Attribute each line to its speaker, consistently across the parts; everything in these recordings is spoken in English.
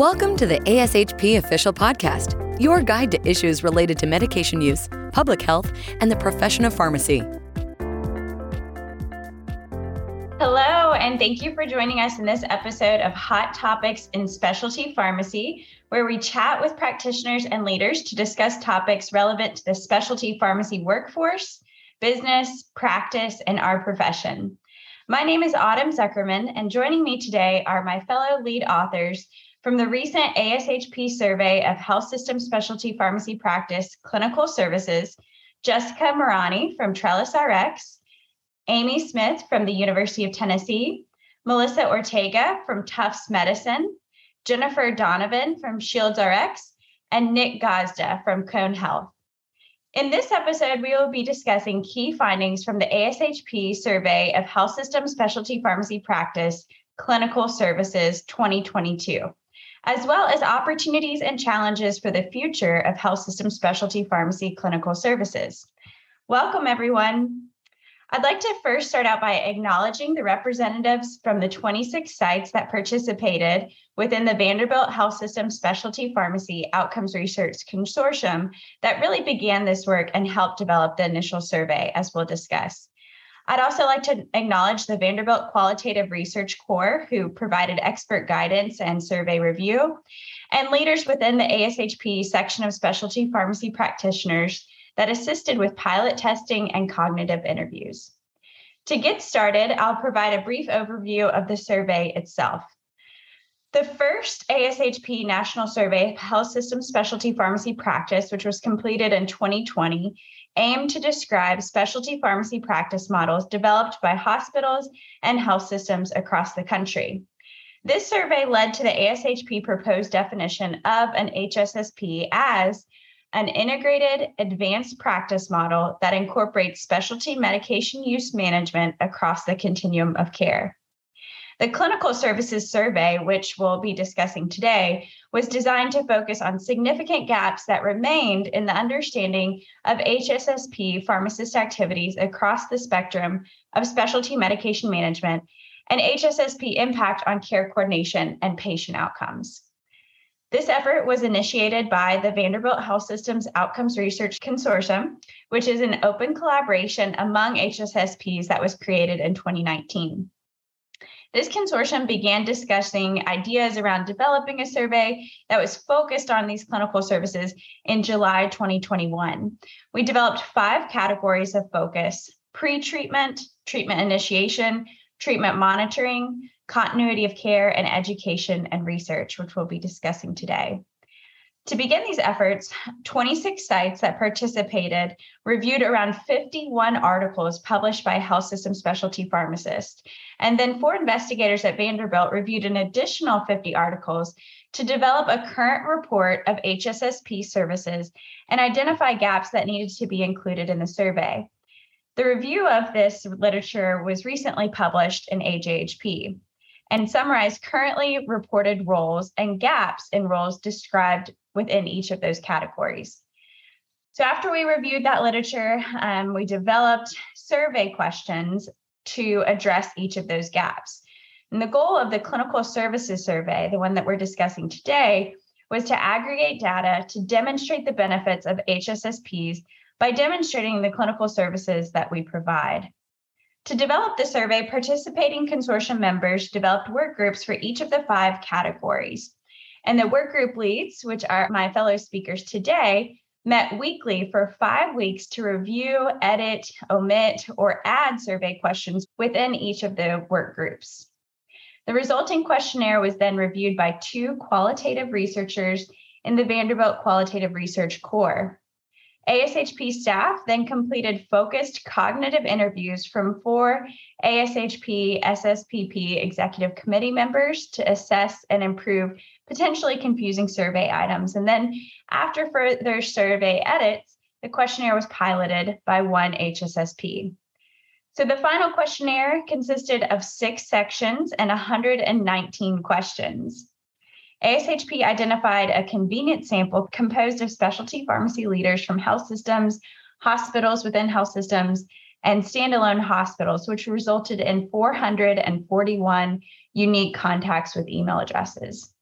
Speaker 1: Welcome to the ASHP Official Podcast, your guide to issues related to medication use, public health, and the profession of pharmacy.
Speaker 2: Hello, and thank you for joining us in this episode of Hot Topics in Specialty Pharmacy, where we chat with practitioners and leaders to discuss topics relevant to the specialty pharmacy workforce, business, practice, and our profession. My name is Autumn Zuckerman, and joining me today are my fellow lead authors from the recent ASHP survey of health system specialty pharmacy practice clinical services, Jessica Marani from Trellis RX, Amy Smith from the University of Tennessee, Melissa Ortega from Tufts Medicine, Jennifer Donovan from Shields RX, and Nick Gazda from Cone Health. In this episode, we will be discussing key findings from the ASHP survey of health system specialty pharmacy practice clinical services 2022 as well as opportunities and challenges for the future of health system specialty pharmacy clinical services. Welcome, everyone. I'd like to first start out by acknowledging the representatives from the 26 sites that participated within the Vanderbilt Health System Specialty Pharmacy Outcomes Research Consortium that really began this work and helped develop the initial survey, as we'll discuss. I'd also like to acknowledge the Vanderbilt Qualitative Research Core, who provided expert guidance and survey review, and leaders within the ASHP section of specialty pharmacy practitioners that assisted with pilot testing and cognitive interviews. To get started, I'll provide a brief overview of the survey itself. The first ASHP National Survey of Health System Specialty Pharmacy Practice, which was completed in 2020, aimed to describe specialty pharmacy practice models developed by hospitals and health systems across the country. This survey led to the ASHP proposed definition of an HSSP as an integrated advanced practice model that incorporates specialty medication use management across the continuum of care. The clinical services survey, which we'll be discussing today, was designed to focus on significant gaps that remained in the understanding of HSSP pharmacist activities across the spectrum of specialty medication management and HSSP impact on care coordination and patient outcomes. This effort was initiated by the Vanderbilt Health Systems Outcomes Research Consortium, which is an open collaboration among HSSPs that was created in 2019. This consortium began discussing ideas around developing a survey that was focused on these clinical services in July 2021. We developed five categories of focus pre treatment, treatment initiation, treatment monitoring, continuity of care, and education and research, which we'll be discussing today. To begin these efforts, 26 sites that participated reviewed around 51 articles published by health system specialty pharmacists. And then four investigators at Vanderbilt reviewed an additional 50 articles to develop a current report of HSSP services and identify gaps that needed to be included in the survey. The review of this literature was recently published in AJHP and summarized currently reported roles and gaps in roles described within each of those categories. So, after we reviewed that literature, um, we developed survey questions to address each of those gaps. And the goal of the clinical services survey, the one that we're discussing today, was to aggregate data to demonstrate the benefits of HSSPs by demonstrating the clinical services that we provide. To develop the survey, participating consortium members developed work groups for each of the five categories. And the work group leads, which are my fellow speakers today, met weekly for five weeks to review, edit, omit, or add survey questions within each of the work groups. The resulting questionnaire was then reviewed by two qualitative researchers in the Vanderbilt Qualitative Research Core. ASHP staff then completed focused cognitive interviews from four ASHP SSPP executive committee members to assess and improve potentially confusing survey items. And then after further survey edits, the questionnaire was piloted by one HSSP. So the final questionnaire consisted of six sections and 119 questions. ASHP identified a convenient sample composed of specialty pharmacy leaders from health systems, hospitals within health systems, and standalone hospitals, which resulted in 441 unique contacts with email addresses.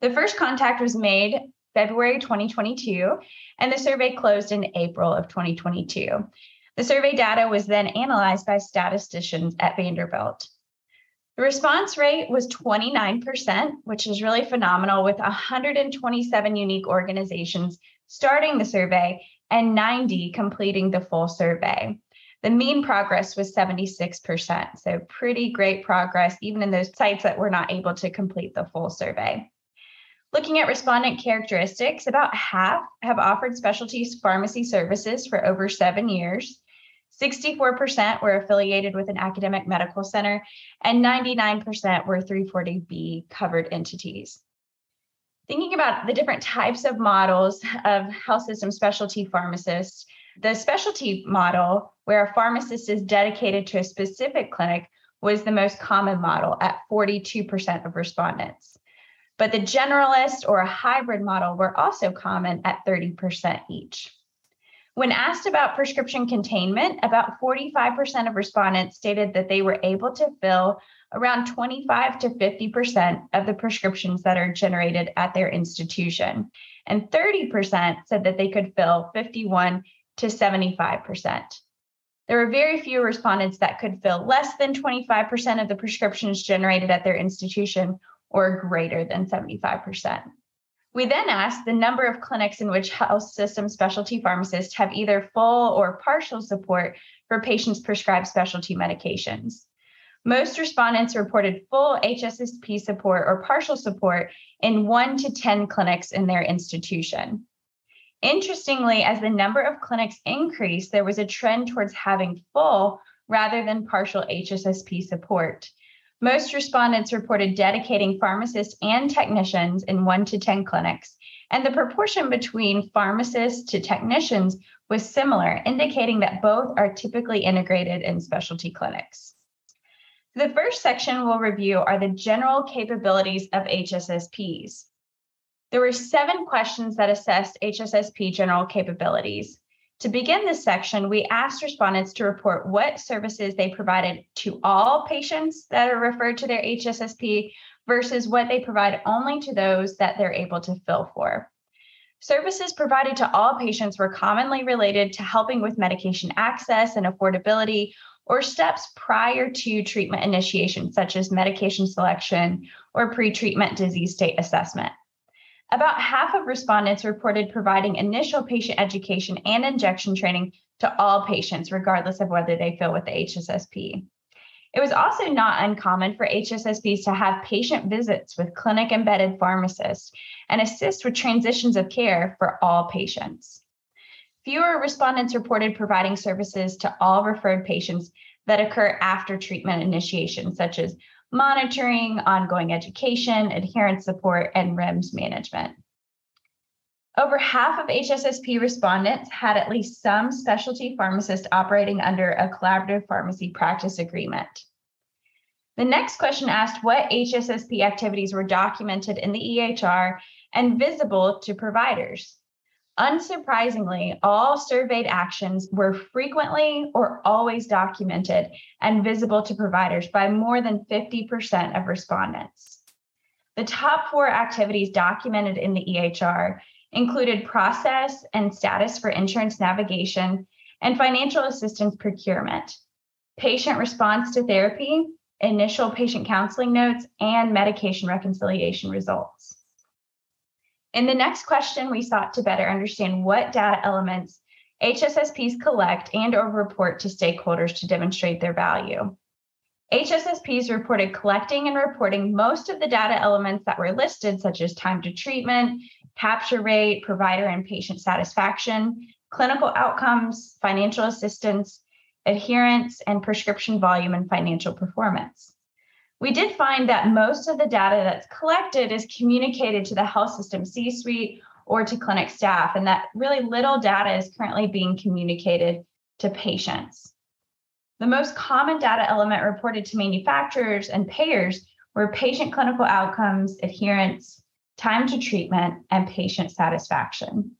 Speaker 2: The first contact was made February 2022, and the survey closed in April of 2022. The survey data was then analyzed by statisticians at Vanderbilt. The response rate was 29%, which is really phenomenal, with 127 unique organizations starting the survey and 90 completing the full survey. The mean progress was 76%, so pretty great progress, even in those sites that were not able to complete the full survey. Looking at respondent characteristics, about half have offered specialties pharmacy services for over seven years. 64% were affiliated with an academic medical center, and 99% were 340B covered entities. Thinking about the different types of models of health system specialty pharmacists, the specialty model, where a pharmacist is dedicated to a specific clinic, was the most common model at 42% of respondents. But the generalist or a hybrid model were also common at 30% each. When asked about prescription containment, about 45% of respondents stated that they were able to fill around 25 to 50% of the prescriptions that are generated at their institution. And 30% said that they could fill 51 to 75%. There were very few respondents that could fill less than 25% of the prescriptions generated at their institution or greater than 75%. We then asked the number of clinics in which health system specialty pharmacists have either full or partial support for patients prescribed specialty medications. Most respondents reported full HSSP support or partial support in one to 10 clinics in their institution. Interestingly, as the number of clinics increased, there was a trend towards having full rather than partial HSSP support. Most respondents reported dedicating pharmacists and technicians in one to 10 clinics, and the proportion between pharmacists to technicians was similar, indicating that both are typically integrated in specialty clinics. The first section we'll review are the general capabilities of HSSPs. There were seven questions that assessed HSSP general capabilities. To begin this section, we asked respondents to report what services they provided to all patients that are referred to their HSSP versus what they provide only to those that they're able to fill for. Services provided to all patients were commonly related to helping with medication access and affordability or steps prior to treatment initiation, such as medication selection or pre treatment disease state assessment. About half of respondents reported providing initial patient education and injection training to all patients, regardless of whether they fill with the HSSP. It was also not uncommon for HSSPs to have patient visits with clinic embedded pharmacists and assist with transitions of care for all patients. Fewer respondents reported providing services to all referred patients that occur after treatment initiation, such as monitoring, ongoing education, adherence support, and REMS management. Over half of HSSP respondents had at least some specialty pharmacist operating under a collaborative pharmacy practice agreement. The next question asked what HSSP activities were documented in the EHR and visible to providers. Unsurprisingly, all surveyed actions were frequently or always documented and visible to providers by more than 50% of respondents. The top four activities documented in the EHR included process and status for insurance navigation and financial assistance procurement, patient response to therapy, initial patient counseling notes, and medication reconciliation results. In the next question, we sought to better understand what data elements HSSPs collect and or report to stakeholders to demonstrate their value. HSSPs reported collecting and reporting most of the data elements that were listed, such as time to treatment, capture rate, provider and patient satisfaction, clinical outcomes, financial assistance, adherence, and prescription volume and financial performance we did find that most of the data that's collected is communicated to the health system C suite or to clinic staff, and that really little data is currently being communicated to patients. The most common data element reported to manufacturers and payers were patient clinical outcomes, adherence, time to treatment, and patient satisfaction.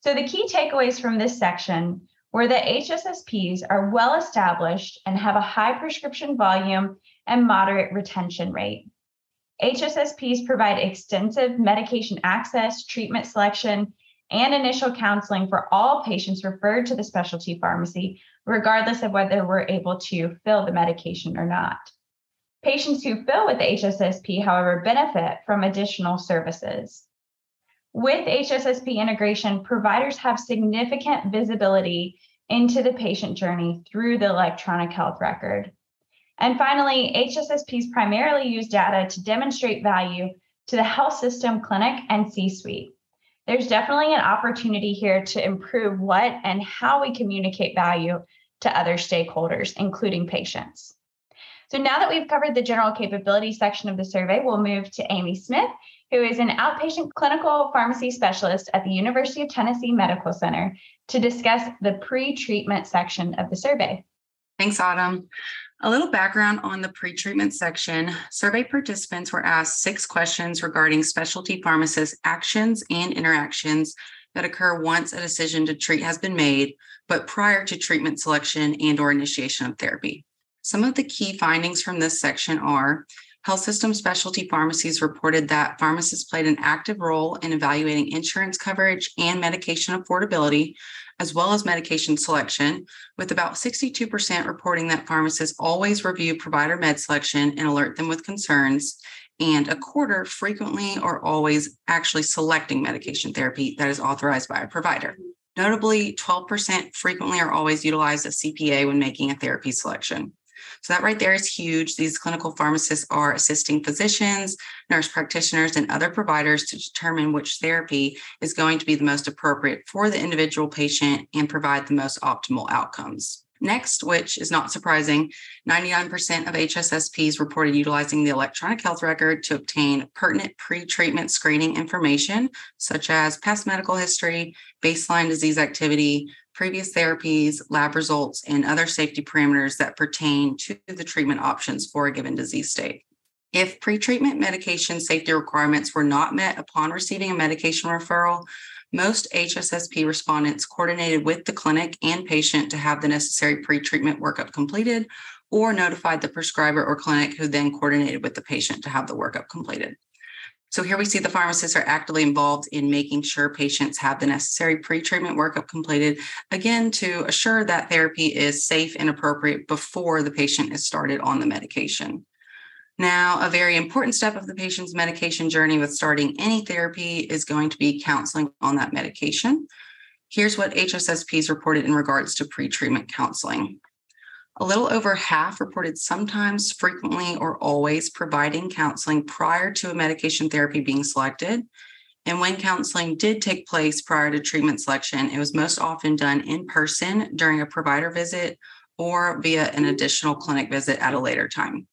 Speaker 2: So, the key takeaways from this section were that HSSPs are well established and have a high prescription volume and moderate retention rate. HSSPs provide extensive medication access, treatment selection, and initial counseling for all patients referred to the specialty pharmacy, regardless of whether we're able to fill the medication or not. Patients who fill with the HSSP, however, benefit from additional services. With HSSP integration, providers have significant visibility into the patient journey through the electronic health record. And finally, HSSPs primarily use data to demonstrate value to the health system, clinic, and C suite. There's definitely an opportunity here to improve what and how we communicate value to other stakeholders, including patients. So now that we've covered the general capability section of the survey, we'll move to Amy Smith, who is an outpatient clinical pharmacy specialist at the University of Tennessee Medical Center, to discuss the pre treatment section of the survey.
Speaker 3: Thanks, Autumn. A little background on the pre-treatment section. Survey participants were asked six questions regarding specialty pharmacists' actions and interactions that occur once a decision to treat has been made, but prior to treatment selection and or initiation of therapy. Some of the key findings from this section are health system specialty pharmacies reported that pharmacists played an active role in evaluating insurance coverage and medication affordability, as well as medication selection, with about 62% reporting that pharmacists always review provider med selection and alert them with concerns, and a quarter frequently or always actually selecting medication therapy that is authorized by a provider. Notably, 12% frequently or always utilize a CPA when making a therapy selection. So that right there is huge. These clinical pharmacists are assisting physicians, nurse practitioners, and other providers to determine which therapy is going to be the most appropriate for the individual patient and provide the most optimal outcomes. Next, which is not surprising, 99% of HSSPs reported utilizing the electronic health record to obtain pertinent pre treatment screening information, such as past medical history, baseline disease activity, previous therapies, lab results, and other safety parameters that pertain to the treatment options for a given disease state. If pretreatment medication safety requirements were not met upon receiving a medication referral, most HSSP respondents coordinated with the clinic and patient to have the necessary pretreatment workup completed or notified the prescriber or clinic who then coordinated with the patient to have the workup completed. So here we see the pharmacists are actively involved in making sure patients have the necessary pre-treatment workup completed, again, to assure that therapy is safe and appropriate before the patient is started on the medication. Now, a very important step of the patient's medication journey with starting any therapy is going to be counseling on that medication. Here's what HSSPs reported in regards to pre-treatment counseling. A little over half reported sometimes, frequently, or always providing counseling prior to a medication therapy being selected. And when counseling did take place prior to treatment selection, it was most often done in person during a provider visit or via an additional clinic visit at a later time.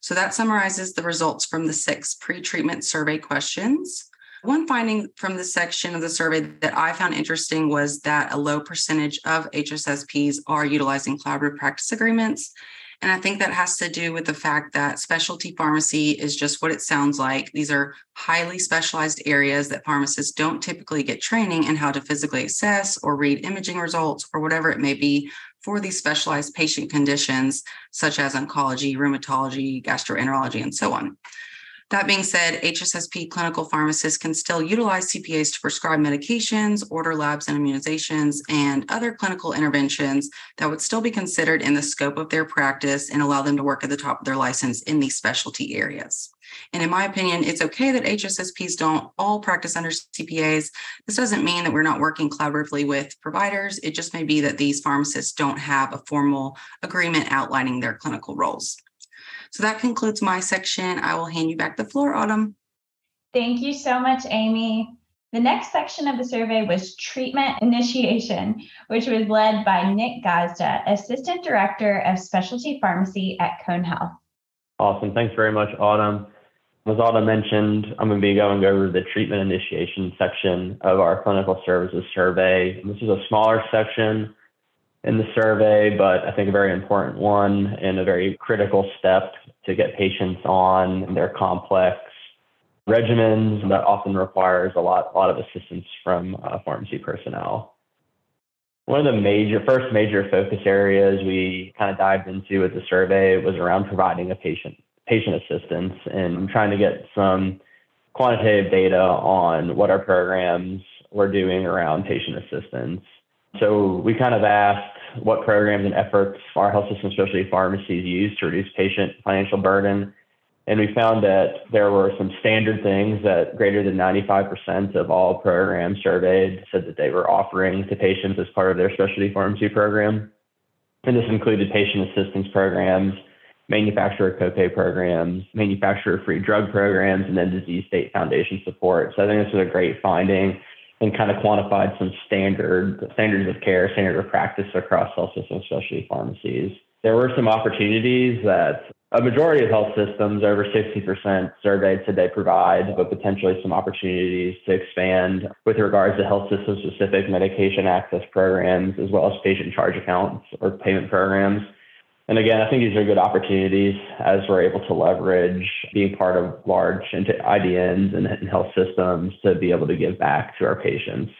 Speaker 3: So that summarizes the results from the six pre treatment survey questions. One finding from this section of the survey that I found interesting was that a low percentage of HSSPs are utilizing collaborative practice agreements. And I think that has to do with the fact that specialty pharmacy is just what it sounds like. These are highly specialized areas that pharmacists don't typically get training in how to physically assess or read imaging results or whatever it may be for these specialized patient conditions, such as oncology, rheumatology, gastroenterology, and so on. That being said, HSSP clinical pharmacists can still utilize CPAs to prescribe medications, order labs and immunizations, and other clinical interventions that would still be considered in the scope of their practice and allow them to work at the top of their license in these specialty areas. And in my opinion, it's okay that HSSPs don't all practice under CPAs. This doesn't mean that we're not working collaboratively with providers. It just may be that these pharmacists don't have a formal agreement outlining their clinical roles. So that concludes my section. I will hand you back the floor, Autumn.
Speaker 2: Thank you so much, Amy. The next section of the survey was treatment initiation, which was led by Nick Gazda, Assistant Director of Specialty Pharmacy at Cone Health.
Speaker 4: Awesome. Thanks very much, Autumn. As Autumn mentioned, I'm going to be going over the treatment initiation section of our clinical services survey. This is a smaller section in the survey, but I think a very important one and a very critical step to get patients on their complex regimens that often requires a lot, a lot of assistance from uh, pharmacy personnel. One of the major, first major focus areas we kind of dived into with the survey was around providing a patient patient assistance and trying to get some quantitative data on what our programs were doing around patient assistance. So we kind of asked what programs and efforts our health system specialty pharmacies use to reduce patient financial burden. And we found that there were some standard things that greater than 95% of all programs surveyed said that they were offering to patients as part of their specialty pharmacy program. And this included patient assistance programs, manufacturer copay programs, manufacturer free drug programs, and then disease state foundation support. So I think this was a great finding and kind of quantified some standard standards of care, standard of practice across health systems, especially pharmacies. There were some opportunities that a majority of health systems, over 60% surveyed, said they provide, but potentially some opportunities to expand with regards to health system specific medication access programs, as well as patient charge accounts or payment programs. And again, I think these are good opportunities as we're able to leverage being part of large IDNs and health systems to be able to give back to our patients.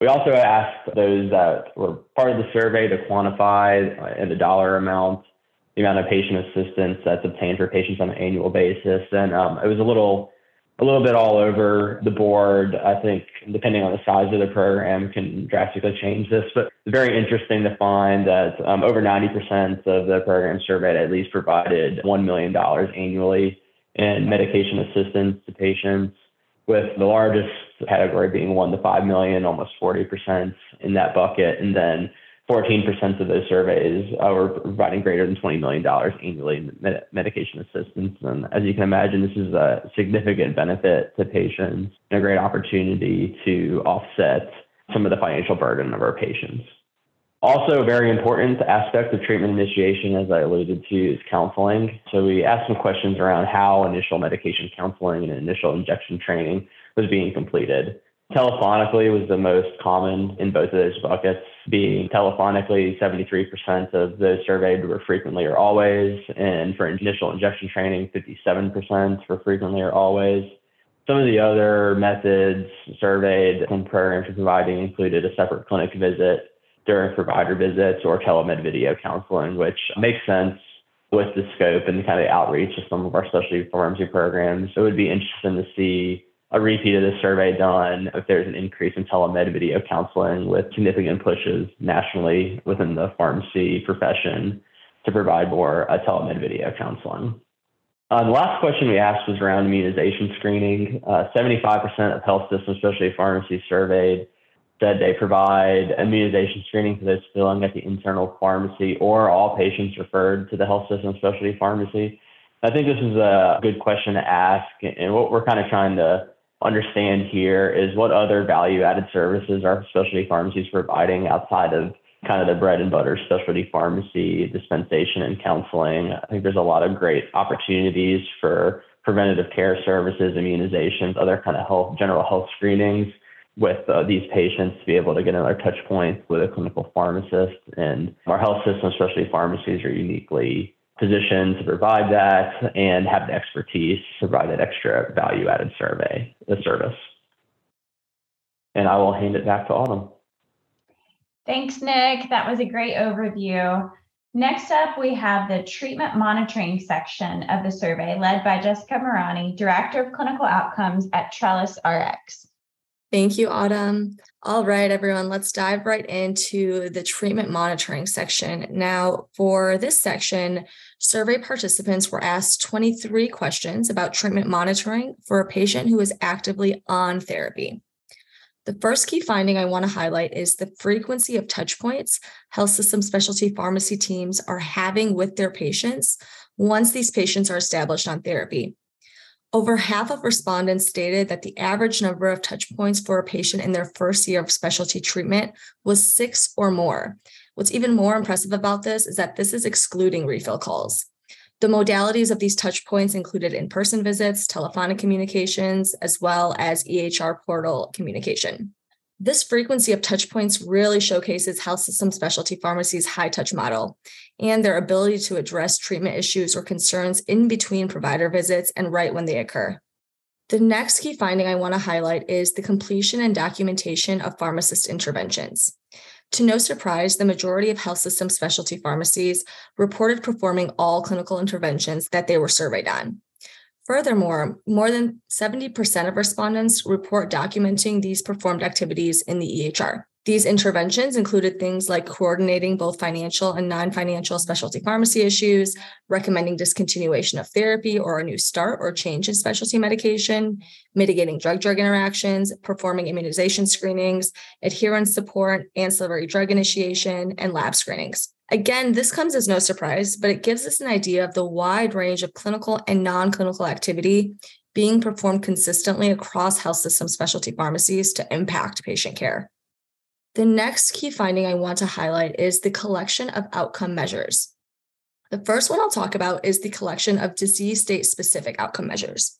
Speaker 4: We also asked those that were part of the survey to quantify in the dollar amount the amount of patient assistance that's obtained for patients on an annual basis. And um, it was a little a little bit all over the board. I think depending on the size of the program can drastically change this, but it's very interesting to find that um, over 90% of the program surveyed at least provided $1 million annually in medication assistance to patients with the largest category being one to 5 million, almost 40% in that bucket. And then 14% of those surveys uh, were providing greater than $20 million annually in med- medication assistance. And as you can imagine, this is a significant benefit to patients and a great opportunity to offset some of the financial burden of our patients. Also, a very important aspect of treatment initiation, as I alluded to, is counseling. So we asked some questions around how initial medication counseling and initial injection training was being completed. Telephonically was the most common in both of those buckets, being telephonically 73% of those surveyed were frequently or always, and for initial injection training, 57% were frequently or always. Some of the other methods surveyed and programs providing included a separate clinic visit during provider visits or telemed video counseling, which makes sense with the scope and the kind of outreach of some of our specialty pharmacy programs. It would be interesting to see a repeat of the survey done if there's an increase in telemed video counseling with significant pushes nationally within the pharmacy profession to provide more uh, telemed video counseling. Uh, the last question we asked was around immunization screening. Uh, 75% of health systems, specialty pharmacies surveyed said they provide immunization screening for those filling at the internal pharmacy or all patients referred to the health system specialty pharmacy. I think this is a good question to ask, and what we're kind of trying to understand here is what other value added services are specialty pharmacies providing outside of kind of the bread and butter specialty pharmacy dispensation and counseling. I think there's a lot of great opportunities for preventative care services, immunizations, other kind of health, general health screenings with uh, these patients to be able to get another touch point with a clinical pharmacist. And our health system, especially pharmacies, are uniquely positioned to provide that and have the expertise to provide that extra value added survey, the service. And I will hand it back to Autumn.
Speaker 2: Thanks, Nick. That was a great overview. Next up, we have the treatment monitoring section of the survey led by Jessica Marani, Director of Clinical Outcomes at Trellis RX.
Speaker 5: Thank you, Autumn. All right, everyone, let's dive right into the treatment monitoring section. Now, for this section, survey participants were asked 23 questions about treatment monitoring for a patient who is actively on therapy. The first key finding I want to highlight is the frequency of touch points health system specialty pharmacy teams are having with their patients once these patients are established on therapy. Over half of respondents stated that the average number of touch points for a patient in their first year of specialty treatment was six or more. What's even more impressive about this is that this is excluding refill calls. The modalities of these touch points included in person visits, telephonic communications, as well as EHR portal communication. This frequency of touch points really showcases health system specialty pharmacies' high touch model and their ability to address treatment issues or concerns in between provider visits and right when they occur. The next key finding I want to highlight is the completion and documentation of pharmacist interventions. To no surprise, the majority of health system specialty pharmacies reported performing all clinical interventions that they were surveyed on. Furthermore, more than 70% of respondents report documenting these performed activities in the EHR. These interventions included things like coordinating both financial and non financial specialty pharmacy issues, recommending discontinuation of therapy or a new start or change in specialty medication, mitigating drug drug interactions, performing immunization screenings, adherence support, ancillary drug initiation, and lab screenings. Again, this comes as no surprise, but it gives us an idea of the wide range of clinical and non clinical activity being performed consistently across health system specialty pharmacies to impact patient care. The next key finding I want to highlight is the collection of outcome measures. The first one I'll talk about is the collection of disease state specific outcome measures.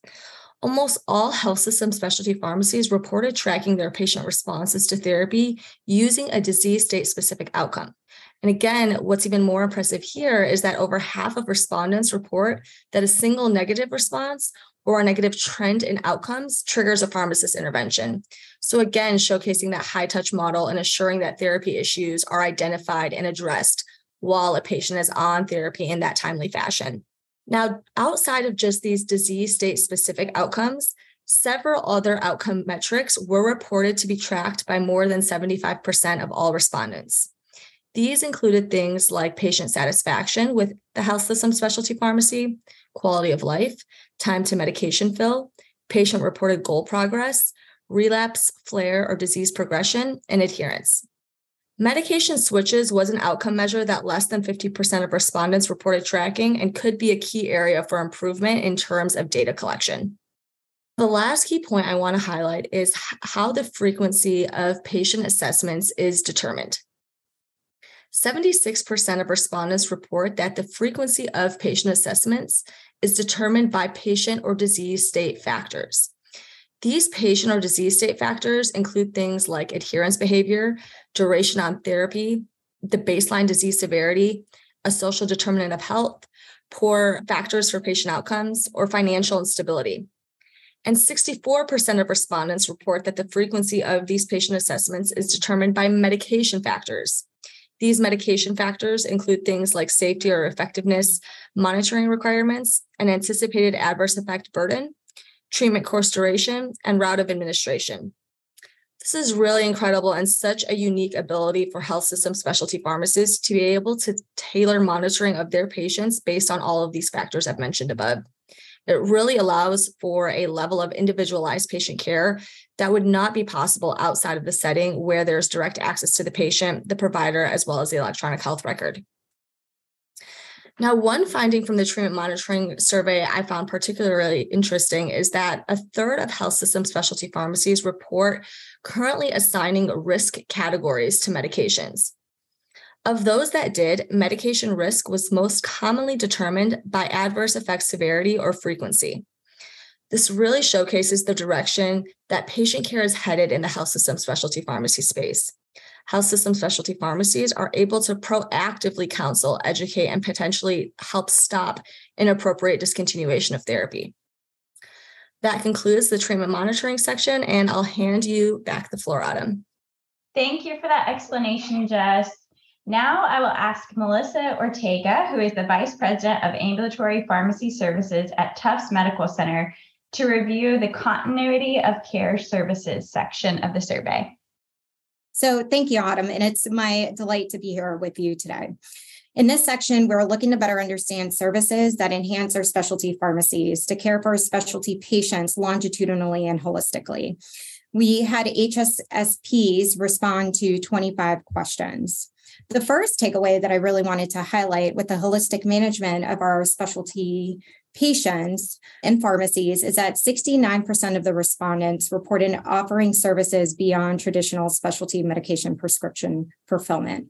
Speaker 5: Almost all health system specialty pharmacies reported tracking their patient responses to therapy using a disease state specific outcome. And again, what's even more impressive here is that over half of respondents report that a single negative response or a negative trend in outcomes triggers a pharmacist intervention. So, again, showcasing that high touch model and assuring that therapy issues are identified and addressed while a patient is on therapy in that timely fashion. Now, outside of just these disease state specific outcomes, several other outcome metrics were reported to be tracked by more than 75% of all respondents. These included things like patient satisfaction with the health system specialty pharmacy, quality of life, time to medication fill, patient reported goal progress, relapse, flare, or disease progression, and adherence. Medication switches was an outcome measure that less than 50% of respondents reported tracking and could be a key area for improvement in terms of data collection. The last key point I want to highlight is how the frequency of patient assessments is determined. 76% of respondents report that the frequency of patient assessments is determined by patient or disease state factors. These patient or disease state factors include things like adherence behavior, duration on therapy, the baseline disease severity, a social determinant of health, poor factors for patient outcomes, or financial instability. And 64% of respondents report that the frequency of these patient assessments is determined by medication factors, these medication factors include things like safety or effectiveness monitoring requirements, an anticipated adverse effect burden, treatment course duration, and route of administration. This is really incredible and such a unique ability for health system specialty pharmacists to be able to tailor monitoring of their patients based on all of these factors I've mentioned above. It really allows for a level of individualized patient care that would not be possible outside of the setting where there's direct access to the patient, the provider, as well as the electronic health record. Now, one finding from the treatment monitoring survey I found particularly interesting is that a third of health system specialty pharmacies report currently assigning risk categories to medications. Of those that did, medication risk was most commonly determined by adverse effect severity or frequency. This really showcases the direction that patient care is headed in the health system specialty pharmacy space. Health system specialty pharmacies are able to proactively counsel, educate, and potentially help stop inappropriate discontinuation of therapy. That concludes the treatment monitoring section, and I'll hand you back the floor, Autumn.
Speaker 2: Thank you for that explanation, Jess. Now I will ask Melissa Ortega, who is the Vice President of Ambulatory Pharmacy Services at Tufts Medical Center, to review the continuity of care services section of the survey.
Speaker 6: So, thank you, Autumn, and it's my delight to be here with you today. In this section, we're looking to better understand services that enhance our specialty pharmacies to care for specialty patients longitudinally and holistically. We had HSSPs respond to 25 questions. The first takeaway that I really wanted to highlight with the holistic management of our specialty patients in pharmacies is that 69% of the respondents reported offering services beyond traditional specialty medication prescription fulfillment.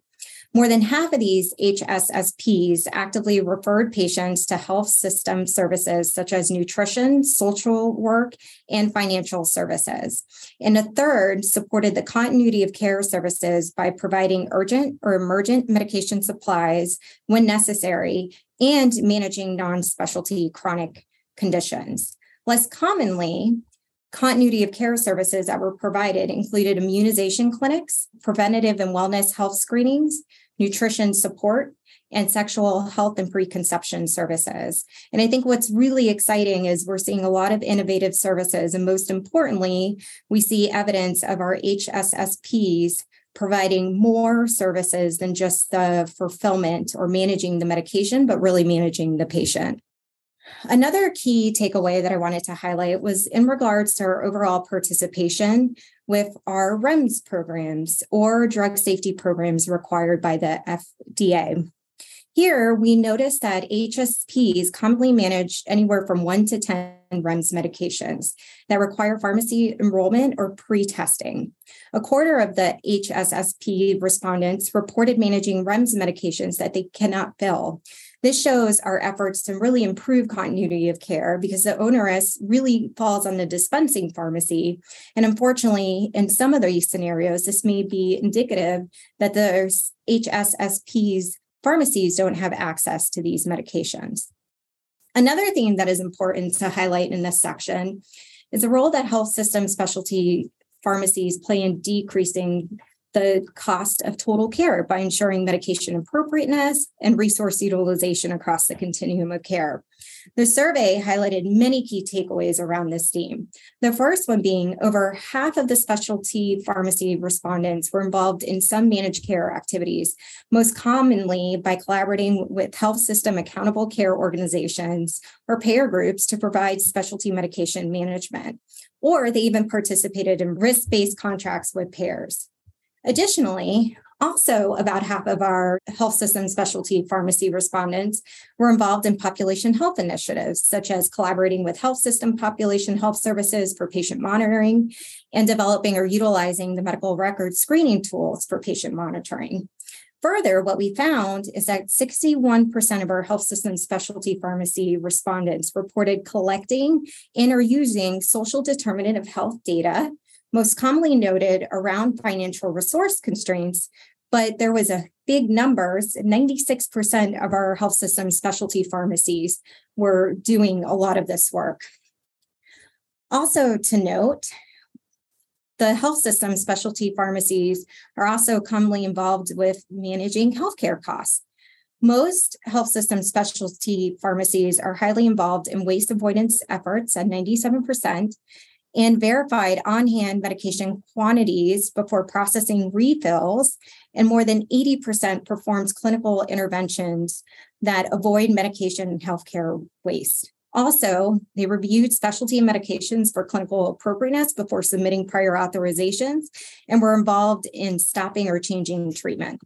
Speaker 6: More than half of these HSSPs actively referred patients to health system services such as nutrition, social work, and financial services. And a third supported the continuity of care services by providing urgent or emergent medication supplies when necessary and managing non specialty chronic conditions. Less commonly, continuity of care services that were provided included immunization clinics, preventative and wellness health screenings, nutrition support, and sexual health and preconception services. And I think what's really exciting is we're seeing a lot of innovative services. And most importantly, we see evidence of our HSSPs providing more services than just the fulfillment or managing the medication, but really managing the patient. Another key takeaway that I wanted to highlight was in regards to our overall participation with our REMS programs or drug safety programs required by the FDA. Here, we noticed that HSPs commonly manage anywhere from one to 10 REMS medications that require pharmacy enrollment or pre testing. A quarter of the HSSP respondents reported managing REMS medications that they cannot fill. This shows our efforts to really improve continuity of care because the onerous really falls on the dispensing pharmacy. And unfortunately, in some of these scenarios, this may be indicative that the HSSPs pharmacies don't have access to these medications. Another theme that is important to highlight in this section is the role that health system specialty pharmacies play in decreasing the cost of total care by ensuring medication appropriateness and resource utilization across the continuum of care. The survey highlighted many key takeaways around this theme. The first one being over half of the specialty pharmacy respondents were involved in some managed care activities, most commonly by collaborating with health system accountable care organizations or payer groups to provide specialty medication management. Or they even participated in risk based contracts with payers. Additionally, also, about half of our health system specialty pharmacy respondents were involved in population health initiatives, such as collaborating with health system population health services for patient monitoring and developing or utilizing the medical record screening tools for patient monitoring. Further, what we found is that 61% of our health system specialty pharmacy respondents reported collecting and or using social determinant of health data most commonly noted around financial resource constraints, but there was a big numbers 96% of our health system specialty pharmacies were doing a lot of this work. Also to note the health system specialty pharmacies are also commonly involved with managing healthcare costs. Most health system specialty pharmacies are highly involved in waste avoidance efforts at 97%, and verified on hand medication quantities before processing refills. And more than 80% performs clinical interventions that avoid medication and healthcare waste. Also, they reviewed specialty medications for clinical appropriateness before submitting prior authorizations and were involved in stopping or changing treatment.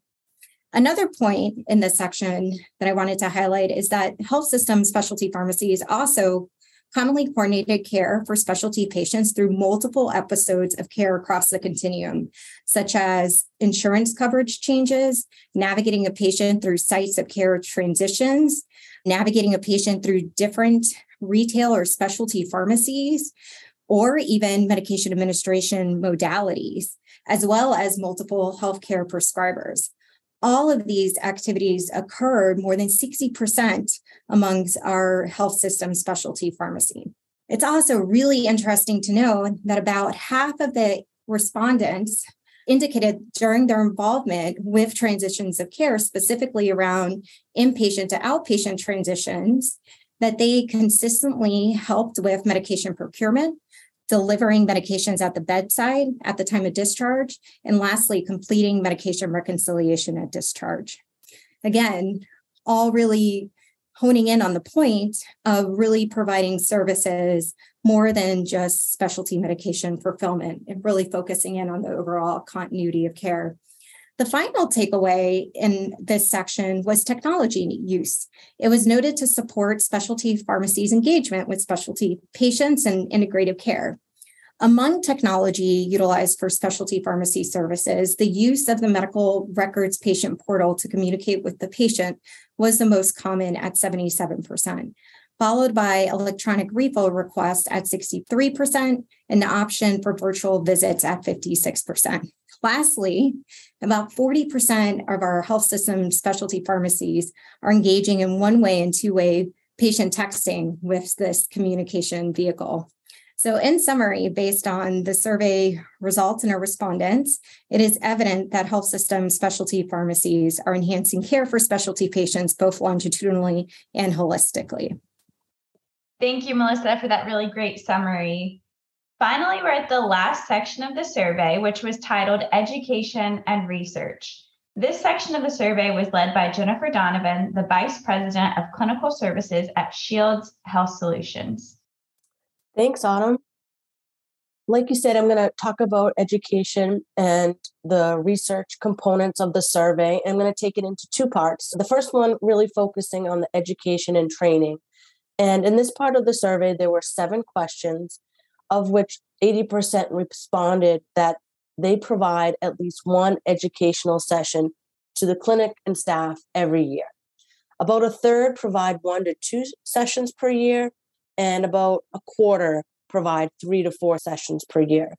Speaker 6: Another point in this section that I wanted to highlight is that health system specialty pharmacies also commonly coordinated care for specialty patients through multiple episodes of care across the continuum, such as insurance coverage changes, navigating a patient through sites of care transitions, navigating a patient through different retail or specialty pharmacies, or even medication administration modalities, as well as multiple healthcare prescribers. All of these activities occurred more than 60% amongst our health system specialty pharmacy. It's also really interesting to know that about half of the respondents indicated during their involvement with transitions of care, specifically around inpatient to outpatient transitions, that they consistently helped with medication procurement, delivering medications at the bedside at the time of discharge, and lastly, completing medication reconciliation at discharge. Again, all really honing in on the point of really providing services more than just specialty medication fulfillment and really focusing in on the overall continuity of care. The final takeaway in this section was technology use. It was noted to support specialty pharmacies' engagement with specialty patients and integrative care. Among technology utilized for specialty pharmacy services, the use of the medical records patient portal to communicate with the patient was the most common at 77%, followed by electronic refill requests at 63% and the option for virtual visits at 56%. Lastly, about 40% of our health system specialty pharmacies are engaging in one way and two way patient texting with this communication vehicle. So, in summary, based on the survey results and our respondents, it is evident that health system specialty pharmacies are enhancing care for specialty patients both longitudinally and holistically.
Speaker 2: Thank you, Melissa, for that really great summary. Finally, we're at the last section of the survey, which was titled Education and Research. This section of the survey was led by Jennifer Donovan, the Vice President of Clinical Services at Shields Health Solutions.
Speaker 7: Thanks, Autumn. Like you said, I'm going to talk about education and the research components of the survey. I'm going to take it into two parts. The first one really focusing on the education and training. And in this part of the survey, there were seven questions, of which 80% responded that they provide at least one educational session to the clinic and staff every year. About a third provide one to two sessions per year, and about a quarter provide three to four sessions per year.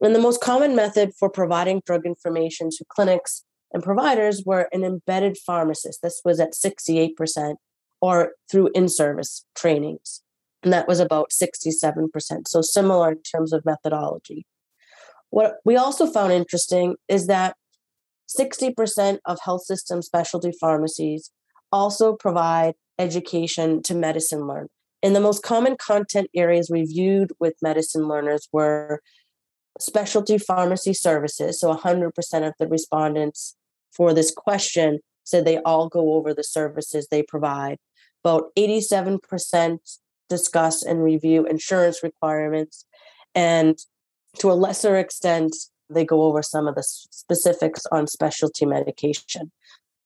Speaker 7: And the most common method for providing drug information to clinics and providers were an embedded pharmacist. This was at 68%, or through in service trainings. And that was about 67%. So similar in terms of methodology. What we also found interesting is that 60% of health system specialty pharmacies also provide education to medicine learners. And the most common content areas reviewed with medicine learners were specialty pharmacy services. So 100% of the respondents for this question said they all go over the services they provide. About 87% discuss and review insurance requirements. And to a lesser extent, they go over some of the specifics on specialty medication.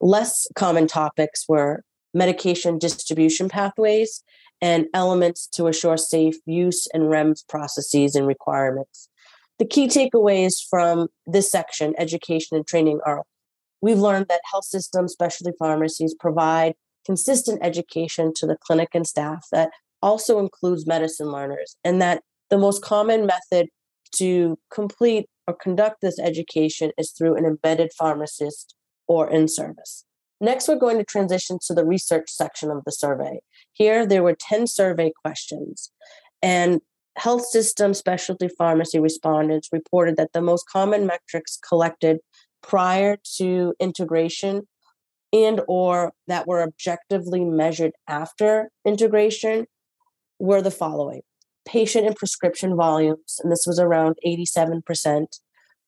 Speaker 7: Less common topics were medication distribution pathways and elements to assure safe use and REMS processes and requirements. The key takeaways from this section, education and training, are we've learned that health systems, specialty pharmacies provide consistent education to the clinic and staff that also includes medicine learners, and that the most common method to complete or conduct this education is through an embedded pharmacist or in service. Next, we're going to transition to the research section of the survey. Here, there were 10 survey questions, and health system specialty pharmacy respondents reported that the most common metrics collected prior to integration and or that were objectively measured after integration were the following patient and prescription volumes, and this was around 87%,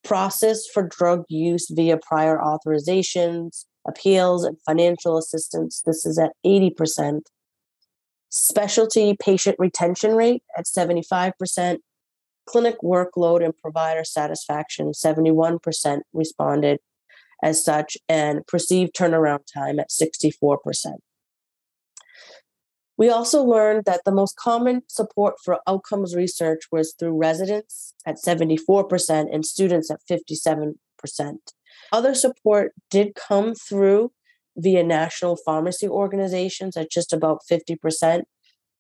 Speaker 7: process for drug use via prior authorizations, appeals, and financial assistance, this is at 80%, specialty patient retention rate at 75%, clinic workload and provider satisfaction, 71% responded as such, and perceived turnaround time at 64%. We also learned that the most common support for outcomes research was through residents at 74% and students at 57%. Other support did come through via national pharmacy organizations at just about 50%,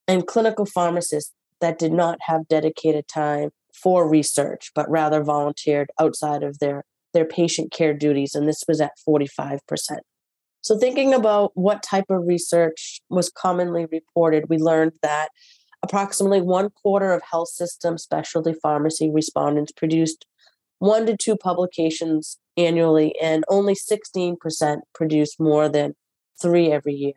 Speaker 7: and clinical pharmacists that did not have dedicated time for research, but rather volunteered outside of their, their patient care duties, and this was at 45%. So, thinking about what type of research was commonly reported, we learned that approximately one quarter of health system specialty pharmacy respondents produced one to two publications annually, and only 16% produced more than three every year.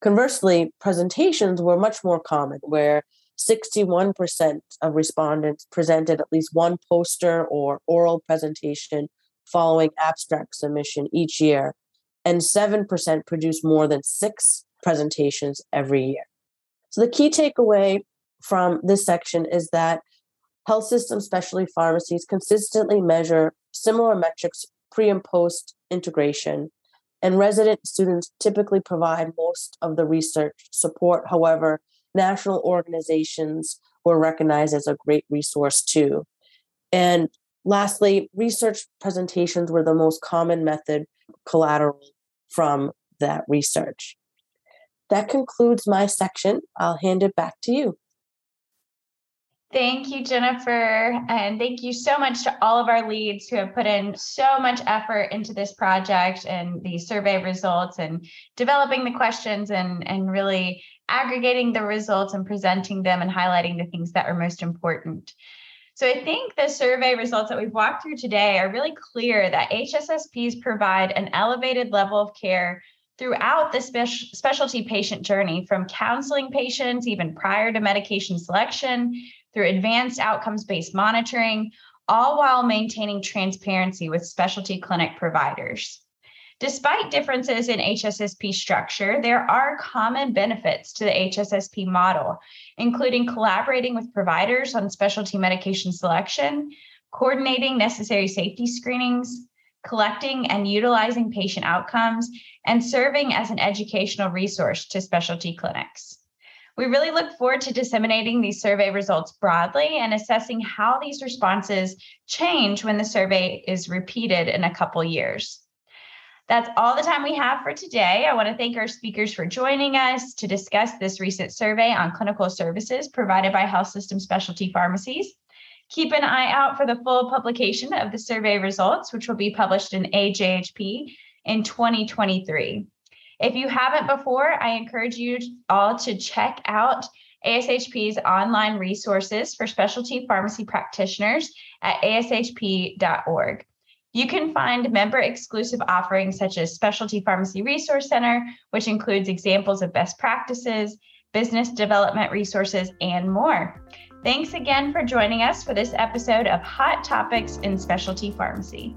Speaker 7: Conversely, presentations were much more common, where 61% of respondents presented at least one poster or oral presentation following abstract submission each year, and 7% produce more than six presentations every year. So, the key takeaway from this section is that health system specialty pharmacies consistently measure similar metrics pre and post integration, and resident students typically provide most of the research support. However, national organizations were recognized as a great resource too. And lastly, research presentations were the most common method collateral from that research. That concludes my section. I'll hand it back to you.
Speaker 2: Thank you, Jennifer. And thank you so much to all of our leads who have put in so much effort into this project and the survey results and developing the questions and, and really aggregating the results and presenting them and highlighting the things that are most important. So I think the survey results that we've walked through today are really clear that HSSPs provide an elevated level of care throughout the spe- specialty patient journey from counseling patients even prior to medication selection through advanced outcomes based monitoring, all while maintaining transparency with specialty clinic providers. Despite differences in HSSP structure, there are common benefits to the HSSP model, including collaborating with providers on specialty medication selection, coordinating necessary safety screenings, collecting and utilizing patient outcomes, and serving as an educational resource to specialty clinics. We really look forward to disseminating these survey results broadly and assessing how these responses change when the survey is repeated in a couple years. That's all the time we have for today. I want to thank our speakers for joining us to discuss this recent survey on clinical services provided by health system specialty pharmacies. Keep an eye out for the full publication of the survey results, which will be published in AJHP in 2023. If you haven't before, I encourage you all to check out ASHP's online resources for specialty pharmacy practitioners at ashp.org. You can find member exclusive offerings such as Specialty Pharmacy Resource Center, which includes examples of best practices, business development resources, and more. Thanks again for joining us for this episode of Hot Topics in Specialty Pharmacy.